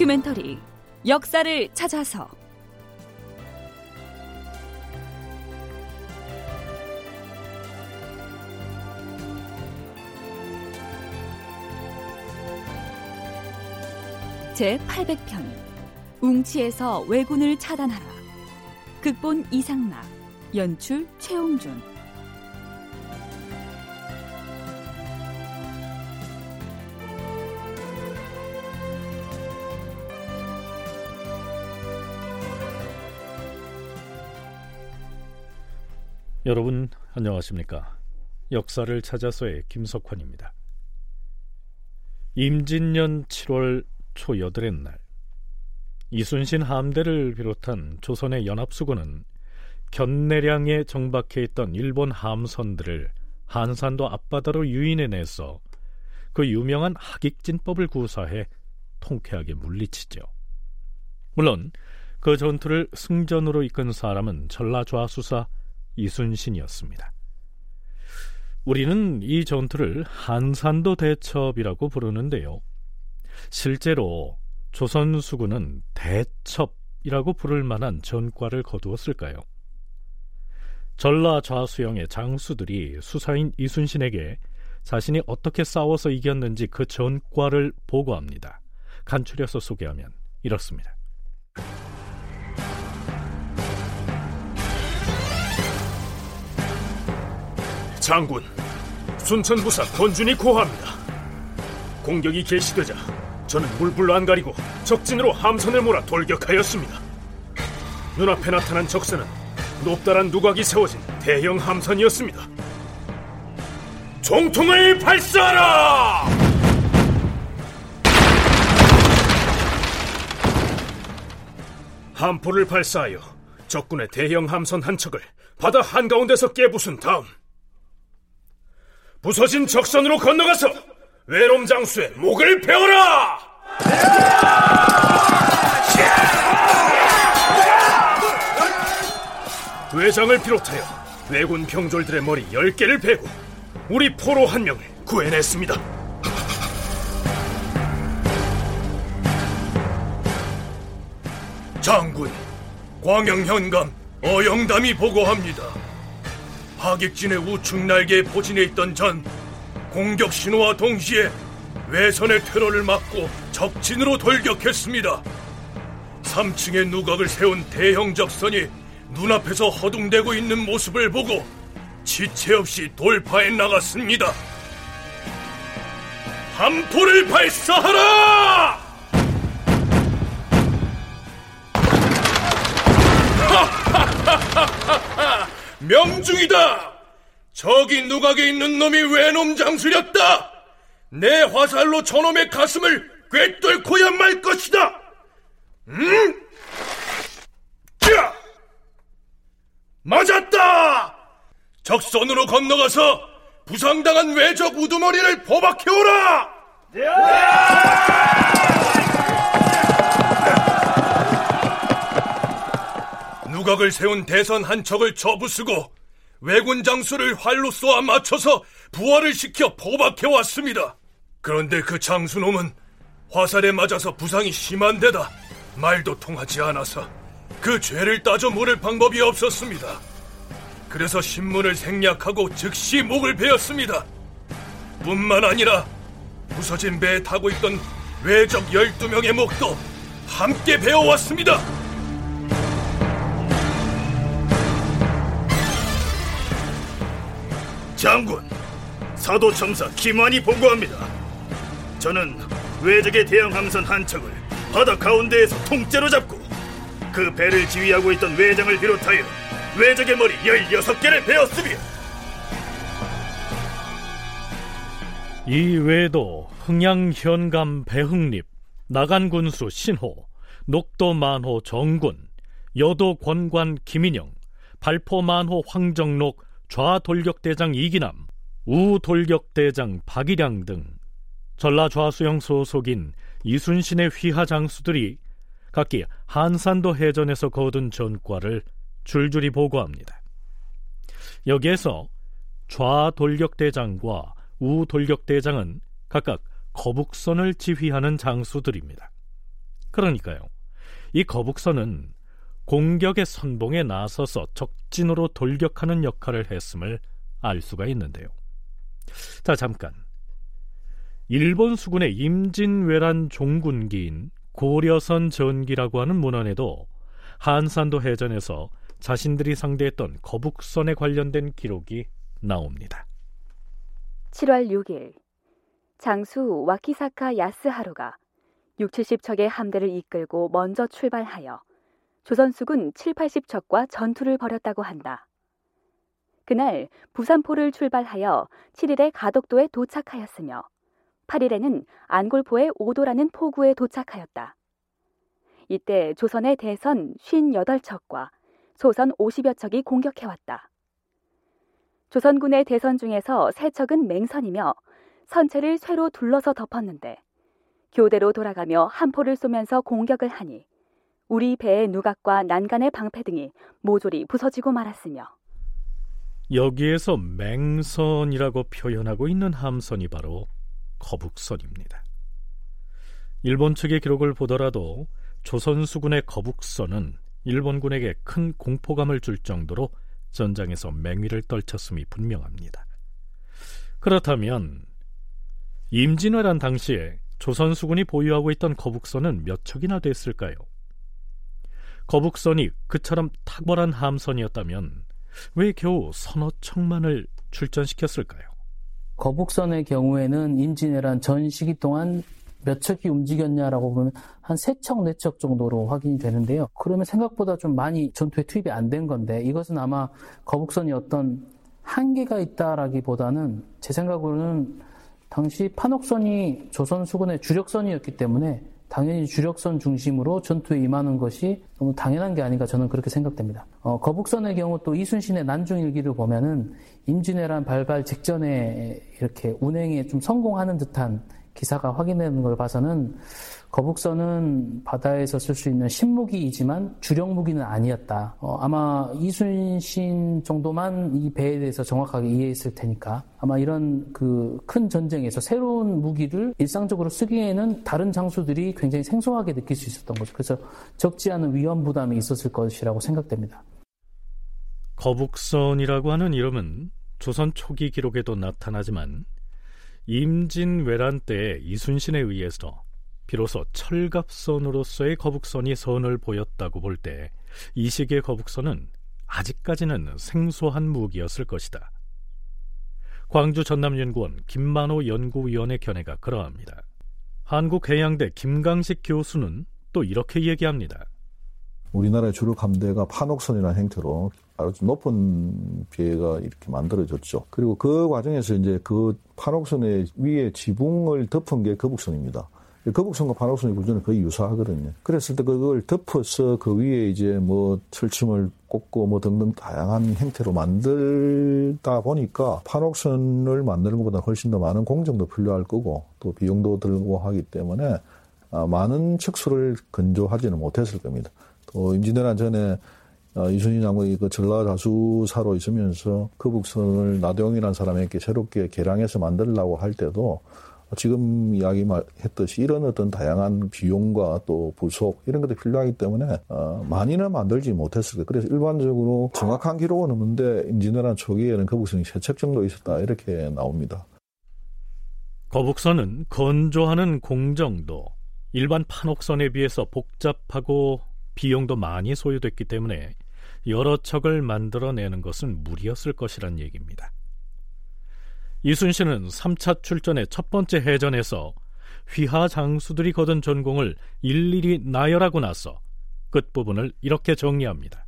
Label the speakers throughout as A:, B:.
A: 다큐멘터리 역사를 찾아서. 제 800편 웅치에서 왜군을 차단하라. 극본 이상락 연출 최홍준
B: 여러분 안녕하십니까? 역사를 찾아서의 김석환입니다. 임진년 7월 초여덟의 날 이순신 함대를 비롯한 조선의 연합수군은 견내량에 정박해 있던 일본 함선들을 한산도 앞바다로 유인해내서 그 유명한 하객진법을 구사해 통쾌하게 물리치죠. 물론 그 전투를 승전으로 이끈 사람은 전라좌수사 이순신이었습니다. 우리는 이 전투를 한산도 대첩이라고 부르는데요. 실제로 조선 수군은 대첩이라고 부를 만한 전과를 거두었을까요? 전라 좌수영의 장수들이 수사인 이순신에게 자신이 어떻게 싸워서 이겼는지 그 전과를 보고합니다. 간추려서 소개하면 이렇습니다.
C: 장군, 순천부사 권준이 고합니다. 공격이 개시되자 저는 물불로 안 가리고 적진으로 함선을 몰아 돌격하였습니다. 눈앞에 나타난 적선은 높다란 누각이 세워진 대형 함선이었습니다. 종통을 발사하라! 함포를 발사하여 적군의 대형 함선 한 척을 바다 한가운데서 깨부순 다음 부서진 적선으로 건너가서 외놈 장수의 목을 베어라! 외장을 비롯하여 왜군 병졸들의 머리 10개를 베고 우리 포로 한 명을 구해냈습니다.
D: 장군, 광영현감 어영담이 보고합니다. 하객진의 우측 날개에 포진해 있던 전 공격 신호와 동시에 외선의 퇴로를 막고 적진으로 돌격했습니다. 3층에 누각을 세운 대형 적선이 눈앞에서 허둥대고 있는 모습을 보고 지체 없이 돌파해 나갔습니다. 함포를 발사하라! 명중이다! 저기 누각에 있는 놈이 외놈 장수렸다! 내 화살로 저놈의 가슴을 꿰뚫고야 말 것이다! 음? 자! 맞았다! 적선으로 건너가서 부상당한 외적 우두머리를 포박해오라! 누각을 세운 대선 한 척을 접으쓰고 왜군 장수를 활로 쏘아 맞춰서 부활을 시켜 포박해 왔습니다. 그런데 그 장수놈은 화살에 맞아서 부상이 심한 데다 말도 통하지 않아서 그 죄를 따져 물을 방법이 없었습니다. 그래서 신문을 생략하고 즉시 목을 베었습니다. 뿐만 아니라 부서진 배에 타고 있던 외적 12명의 목도 함께 베어왔습니다.
E: 장군, 사도청사 김환이 보고합니다. 저는 외적의 대형 함선 한 척을 바다 가운데에서 통째로 잡고 그 배를 지휘하고 있던 외장을 비롯하여 외적의 머리 16개를 베었으며
B: 이 외에도 흥양 현감 배흥립, 나간 군수 신호, 녹도 만호 정군, 여도 권관 김인영, 발포 만호 황정록, 좌돌격대장 이기남, 우돌격대장 박일양 등 전라 좌수영 소속인 이순신의 휘하 장수들이 각기 한산도 해전에서 거둔 전과를 줄줄이 보고합니다. 여기에서 좌돌격대장과 우돌격대장은 각각 거북선을 지휘하는 장수들입니다. 그러니까요. 이 거북선은 공격의 선봉에 나서서 적진으로 돌격하는 역할을 했음을 알 수가 있는데요. 자, 잠깐. 일본 수군의 임진왜란 종군기인 고려선 전기라고 하는 문헌에도 한산도 해전에서 자신들이 상대했던 거북선에 관련된 기록이 나옵니다.
A: 7월 6일 장수 와키사카 야스하루가 6, 70척의 함대를 이끌고 먼저 출발하여 조선수군 7, 80척과 전투를 벌였다고 한다. 그날 부산포를 출발하여 7일에 가덕도에 도착하였으며 8일에는 안골포의 오도라는 포구에 도착하였다. 이때 조선의 대선 58척과 소선 50여 척이 공격해왔다. 조선군의 대선 중에서 세 척은 맹선이며 선체를 쇠로 둘러서 덮었는데 교대로 돌아가며 한 포를 쏘면서 공격을 하니 우리 배의 누각과 난간의 방패 등이 모조리 부서지고 말았으며
B: 여기에서 맹선이라고 표현하고 있는 함선이 바로 거북선입니다. 일본 측의 기록을 보더라도 조선 수군의 거북선은 일본군에게 큰 공포감을 줄 정도로 전장에서 맹위를 떨쳤음이 분명합니다. 그렇다면 임진왜란 당시에 조선 수군이 보유하고 있던 거북선은 몇 척이나 됐을까요? 거북선이 그처럼 탁월한 함선이었다면 왜 겨우 서너 척만을 출전시켰을까요?
F: 거북선의 경우에는 임진왜란 전 시기 동안 몇 척이 움직였냐라고 보면 한 세 척, 네 척 정도로 확인이 되는데요. 그러면 생각보다 좀 많이 전투에 투입이 안 된 건데 이것은 아마 거북선이 어떤 한계가 있다라기보다는 제 생각으로는 당시 판옥선이 조선 수군의 주력선이었기 때문에 당연히 주력선 중심으로 전투에 임하는 것이 너무 당연한 게 아닌가 저는 그렇게 생각됩니다. 어, 거북선의 경우 또 이순신의 난중일기를 보면은 임진왜란 발발 직전에 이렇게 운행에 좀 성공하는 듯한 기사가 확인되는 걸 봐서는 거북선은 바다에서 쓸 수 있는 신무기이지만 주력 무기는 아니었다. 어, 아마 이순신 정도만 이 배에 대해서 정확하게 이해했을 테니까 아마 이런 그 큰 전쟁에서 새로운 무기를 일상적으로 쓰기에는 다른 장수들이 굉장히 생소하게 느낄 수 있었던 거죠. 그래서 적지 않은 위험 부담이 있었을 것이라고 생각됩니다.
B: 거북선이라고 하는 이름은 조선 초기 기록에도 나타나지만 임진왜란 때 이순신에 의해서 비로소 철갑선으로서의 거북선이 선을 보였다고 볼 때 이 시기의 거북선은 아직까지는 생소한 무기였을 것이다. 광주 전남연구원 김만호 연구위원의 견해가 그러합니다. 한국해양대 김강식 교수는 또 이렇게 얘기합니다.
G: 우리나라의 주력 함대가 판옥선이라는 형태로 아주 높은 비해가 이렇게 만들어졌죠. 그리고 그 과정에서 이제 그 판옥선의 위에 지붕을 덮은 게 거북선입니다. 거북선과 판옥선의 구조는 거의 유사하거든요. 그랬을 때 그걸 덮어서 그 위에 이제 뭐 철침을 꽂고 뭐 등등 다양한 형태로 만들다 보니까 판옥선을 만드는 것보다 훨씬 더 많은 공정도 필요할 거고 또 비용도 들고 하기 때문에 아, 많은 척수를 건조하지는 못했을 겁니다. 또 임진왜란 전에 어, 이순신 장군이 그 전라자수사로 있으면서 거북선을 나대용이라는 사람에게 새롭게 개량해서 만들려고 할 때도 지금 이야기 했듯이 이런 어떤 다양한 비용과 또 부속 이런 것도 필요하기 때문에 어, 많이는 만들지 못했을 거예요. 그래서 일반적으로 정확한 기록은 없는데 임진왜란 초기에는 거북선이 세 척 정도 있었다 이렇게 나옵니다.
B: 거북선은 건조하는 공정도 일반 판옥선에 비해서 복잡하고 비용도 많이 소요됐기 때문에 여러 척을 만들어내는 것은 무리였을 것이란 얘기입니다. 이순신은 3차 출전의 첫 번째 해전에서 휘하 장수들이 거둔 전공을 일일이 나열하고 나서 끝부분을 이렇게 정리합니다.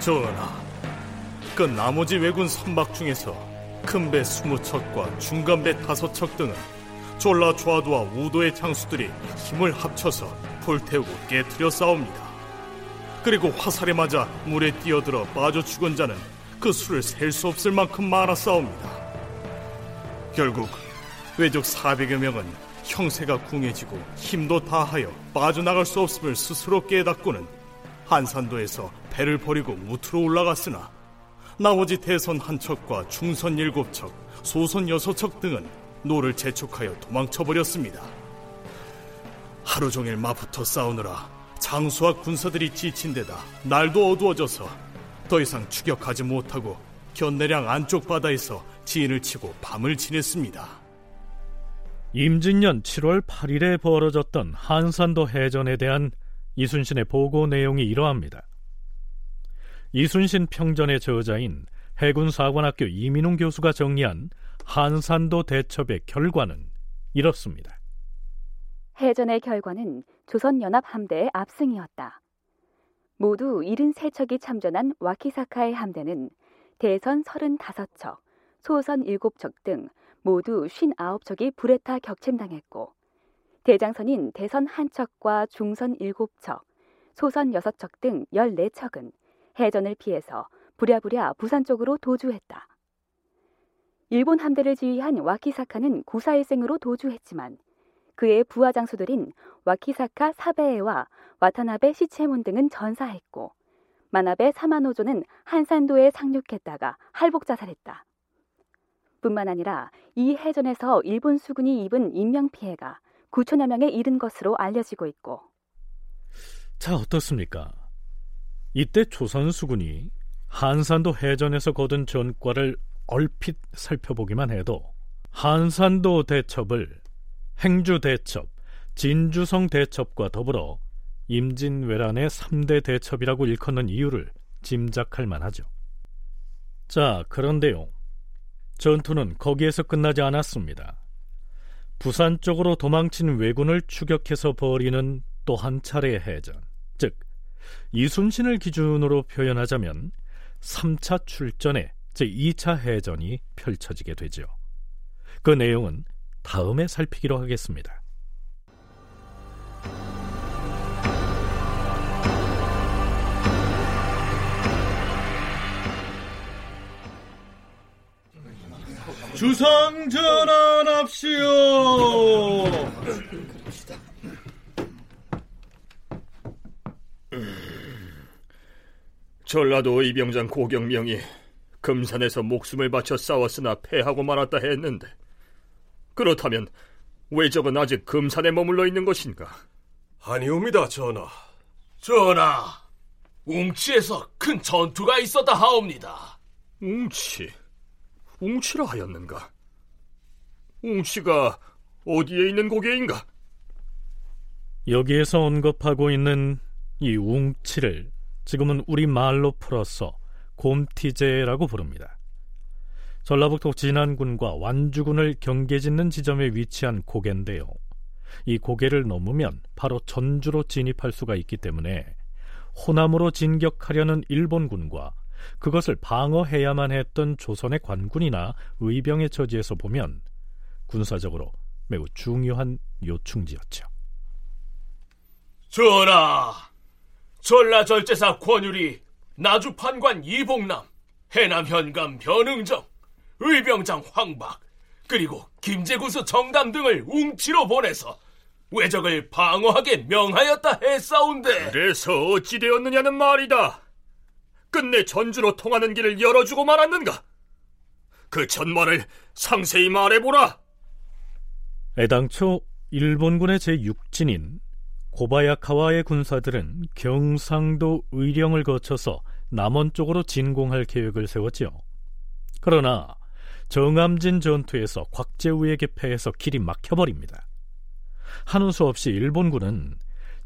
D: 전하, 그 나머지 왜군 선박 중에서 큰배 20척과 중간 배 5척 등은 졸라 좌도와 우도의 장수들이 힘을 합쳐서 불태우고 깨뜨려 싸웁니다. 그리고 화살에 맞아 물에 뛰어들어 빠져 죽은 자는 그 수를 셀 수 없을 만큼 많아 싸웁니다. 결국 외적 400여 명은 형세가 궁해지고 힘도 다하여 빠져나갈 수 없음을 스스로 깨닫고는 한산도에서 배를 버리고 뭍으로 올라갔으나
H: 나머지 대선 한 척과 중선 일곱 척, 소선 여섯 척 등은 노를 재촉하여 도망쳐버렸습니다. 하루 종일 맞붙어 싸우느라 장수와 군사들이 지친 데다 날도 어두워져서 더 이상 추격하지 못하고 견내량 안쪽 바다에서 진을 치고 밤을 지냈습니다.
B: 임진년 7월 8일에 벌어졌던 한산도 해전에 대한 이순신의 보고 내용이 이러합니다. 이순신 평전의 저자인 해군사관학교 이민웅 교수가 정리한 한산도 대첩의 결과는 이렇습니다.
A: 해전의 결과는 조선연합 함대의 압승이었다. 모두 73척이 참전한 와키사카의 함대는 대선 35척, 소선 7척 등 모두 59척이 불에 타 격침당했고 대장선인 대선 1척과 중선 7척, 소선 6척 등 14척은 해전을 피해서 부랴부랴 부산 쪽으로 도주했다. 일본 함대를 지휘한 와키사카는 구사일생으로 도주했지만 그의 부하 장수들인 와키사카 사베에와 와타나베 시체몬 등은 전사했고 마나베 사마노조는 한산도에 상륙했다가 할복 자살했다. 뿐만 아니라 이 해전에서 일본 수군이 입은 인명 피해가 9천여 명에 이른 것으로 알려지고 있고.
B: 자, 어떻습니까? 이때 조선 수군이 한산도 해전에서 거둔 전과를 얼핏 살펴보기만 해도 한산도 대첩을 행주 대첩, 진주성 대첩과 더불어 임진왜란의 3대 대첩이라고 일컫는 이유를 짐작할 만하죠. 자, 그런데요. 전투는 거기에서 끝나지 않았습니다. 부산 쪽으로 도망친 왜군을 추격해서 벌이는 또 한 차례의 해전, 즉 이순신을 기준으로 표현하자면 3차 출전의 제2차 해전이 펼쳐지게 되죠. 그 내용은 다음에 살피기로 하겠습니다.
I: 주상 전환합시오.
C: 전라도 이병장 고경명이 금산에서 목숨을 바쳐 싸웠으나 패하고 말았다 했는데 그렇다면 왜 적은 아직 금산에 머물러 있는 것인가?
D: 아니옵니다, 전하.
J: 전하, 웅치에서 큰 전투가 있었다 하옵니다.
C: 웅치? 웅치라 하였는가? 웅치가 어디에 있는 고개인가?
B: 여기에서 언급하고 있는 이 웅치를 지금은 우리 말로 풀어서 곰티제라고 부릅니다. 전라북도 진안군과 완주군을 경계짓는 지점에 위치한 고개인데요. 이 고개를 넘으면 바로 전주로 진입할 수가 있기 때문에 호남으로 진격하려는 일본군과 그것을 방어해야만 했던 조선의 관군이나 의병의 처지에서 보면 군사적으로 매우 중요한 요충지였죠.
J: 전하, 전라절제사 권율이 나주판관 이봉남, 해남 현감 변응정, 의병장 황박, 그리고 김제구수 정담 등을 웅치로 보내서 외적을 방어하게 명하였다 했사온데
C: 그래서 어찌 되었느냐는 말이다. 끝내 전주로 통하는 길을 열어주고 말았는가? 그 전말을 상세히 말해보라.
B: 애당초 일본군의 제6진인 고바야카와의 군사들은 경상도 의령을 거쳐서 남원 쪽으로 진공할 계획을 세웠지요. 그러나 정암진 전투에서 곽재우에게 패해서 길이 막혀버립니다. 하는 수 없이 일본군은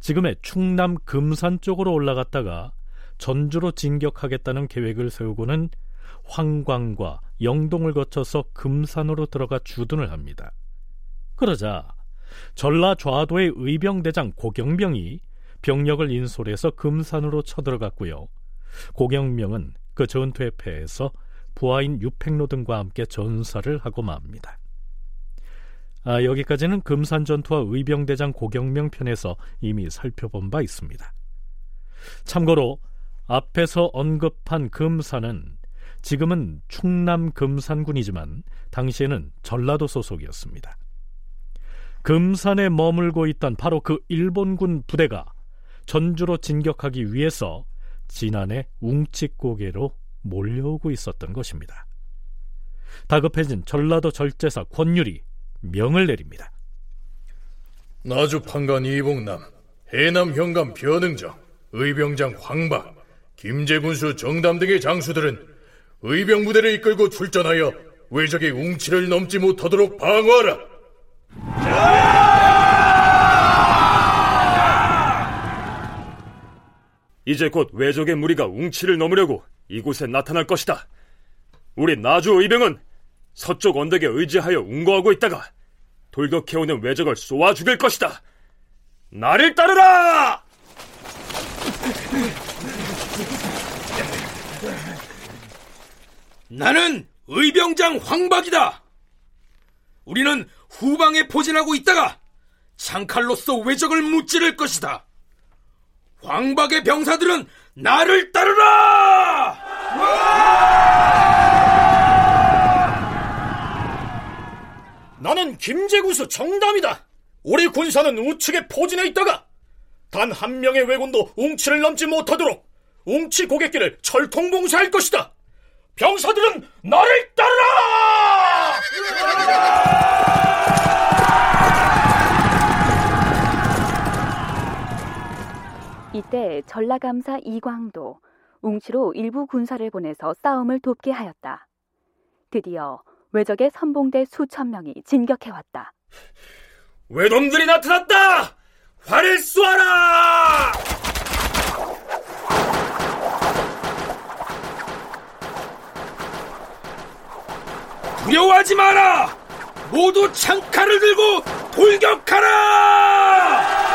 B: 지금의 충남 금산 쪽으로 올라갔다가 전주로 진격하겠다는 계획을 세우고는 황광과 영동을 거쳐서 금산으로 들어가 주둔을 합니다. 그러자 전라 좌도의 의병대장 고경병이 병력을 인솔해서 금산으로 쳐들어갔고요. 고경명은 그 전투에 패해서 부하인 유팽로 등과 함께 전사를 하고 맙니다. 아, 여기까지는 금산 전투와 의병대장 고경명 편에서 이미 살펴본 바 있습니다. 참고로 앞에서 언급한 금산은 지금은 충남 금산군이지만 당시에는 전라도 소속이었습니다. 금산에 머물고 있던 바로 그 일본군 부대가 전주로 진격하기 위해서 진안의 웅치고개로 몰려오고 있었던 것입니다. 다급해진 전라도 절제사 권율이 명을 내립니다.
D: 나주 판관 이봉남, 해남 현감 변흥정, 의병장 황박, 김제군수 정담 등의 장수들은 의병 무대를 이끌고 출전하여 외적의 웅치를 넘지 못하도록 방어하라.
C: 이제 곧 외적의 무리가 웅치를 넘으려고 이곳에 나타날 것이다. 우리 나주 의병은 서쪽 언덕에 의지하여 운거하고 있다가 돌격해오는 외적을 쏘아 죽일 것이다. 나를 따르라!
K: 나는 의병장 황박이다. 우리는 후방에 포진하고 있다가 창칼로서 외적을 무찌를 것이다. 황박의 병사들은 나를 따르라!
J: 나는 김제구수 정담이다. 우리 군사는 우측에 포진해 있다가 단 한 명의 왜군도 웅치를 넘지 못하도록 웅치 고객길을 철통봉쇄할 것이다. 병사들은 나를 따르라!
A: 이때 전라감사 이광도 웅치로 일부 군사를 보내서 싸움을 돕게 하였다. 드디어 외적의 선봉대 수천 명이 진격해왔다.
J: 외놈들이 나타났다! 활을 쏘아라!
K: 두려워하지 마라! 모두 창칼을 들고 돌격하라!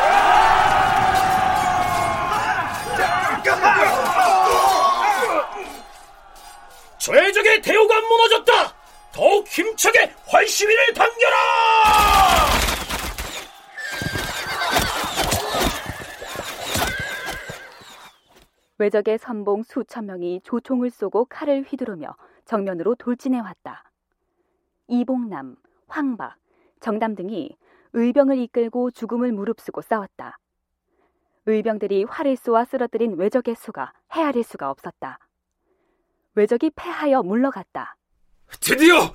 J: 죄적의 대우가 무너졌다! 더욱 힘차게 활시위를 당겨라!
A: 외적의 선봉 수천 명이 조총을 쏘고 칼을 휘두르며 정면으로 돌진해 왔다. 이봉남, 황박, 정담 등이 의병을 이끌고 죽음을 무릅쓰고 싸웠다. 의병들이 활을 쏘아 쓰러뜨린 외적의 수가 헤아릴 수가 없었다. 외적이 패하여 물러갔다.
J: 드디어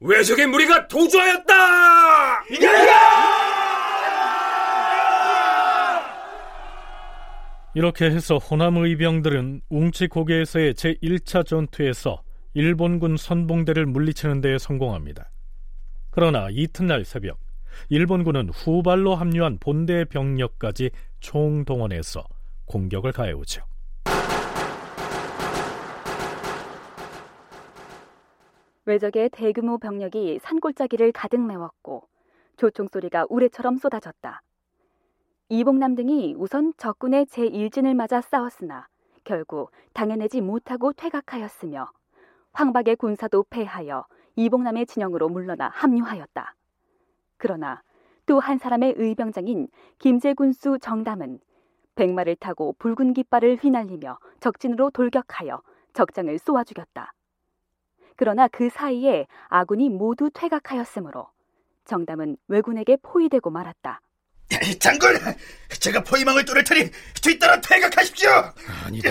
J: 외적의 무리가 도주하였다!
B: 이렇게 해서 호남 의병들은 웅치 고개에서의 제1차 전투에서 일본군 선봉대를 물리치는 데 성공합니다. 그러나 이튿날 새벽 일본군은 후발로 합류한 본대 병력까지 총동원해서 공격을 가해오죠.
A: 외적의 대규모 병력이 산골짜기를 가득 메웠고 조총 소리가 우레처럼 쏟아졌다. 이봉남 등이 우선 적군의 제1진을 맞아 싸웠으나 결국 당해내지 못하고 퇴각하였으며 황박의 군사도 패하여 이봉남의 진영으로 물러나 합류하였다. 그러나 또 한 사람의 의병장인 김제군수 정담은 백마를 타고 붉은 깃발을 휘날리며 적진으로 돌격하여 적장을 쏘아 죽였다. 그러나 그 사이에 아군이 모두 퇴각하였으므로 정담은 왜군에게 포위되고 말았다.
K: 장군, 제가 포위망을 뚫을 테니 뒤따라 퇴각하십시오.
J: 아니다.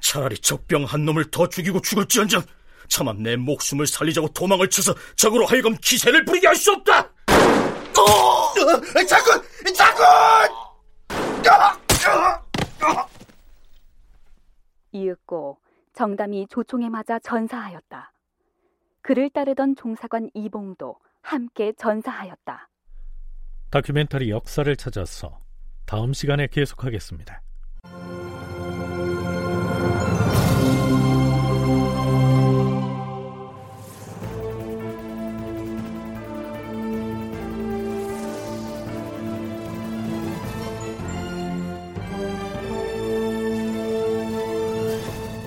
J: 차라리 적병 한 놈을 더 죽이고 죽을지언정 차마 내 목숨을 살리자고 도망을 쳐서 적으로 하여금 기세를 부리게 할 수 없다.
K: 어! 장군, 장군!
A: 이윽고 정담이 조총에 맞아 전사하였다. 그를 따르던 종사관 이봉도 함께 전사하였다.
B: 다큐멘터리 역사를 찾아서 다음 시간에 계속하겠습니다.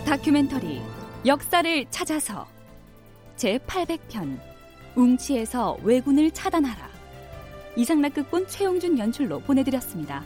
L: 다큐멘터리 역사를 찾아서 제800편 웅치에서 왜군을 차단하라 이상락극본 최용준 연출로 보내드렸습니다.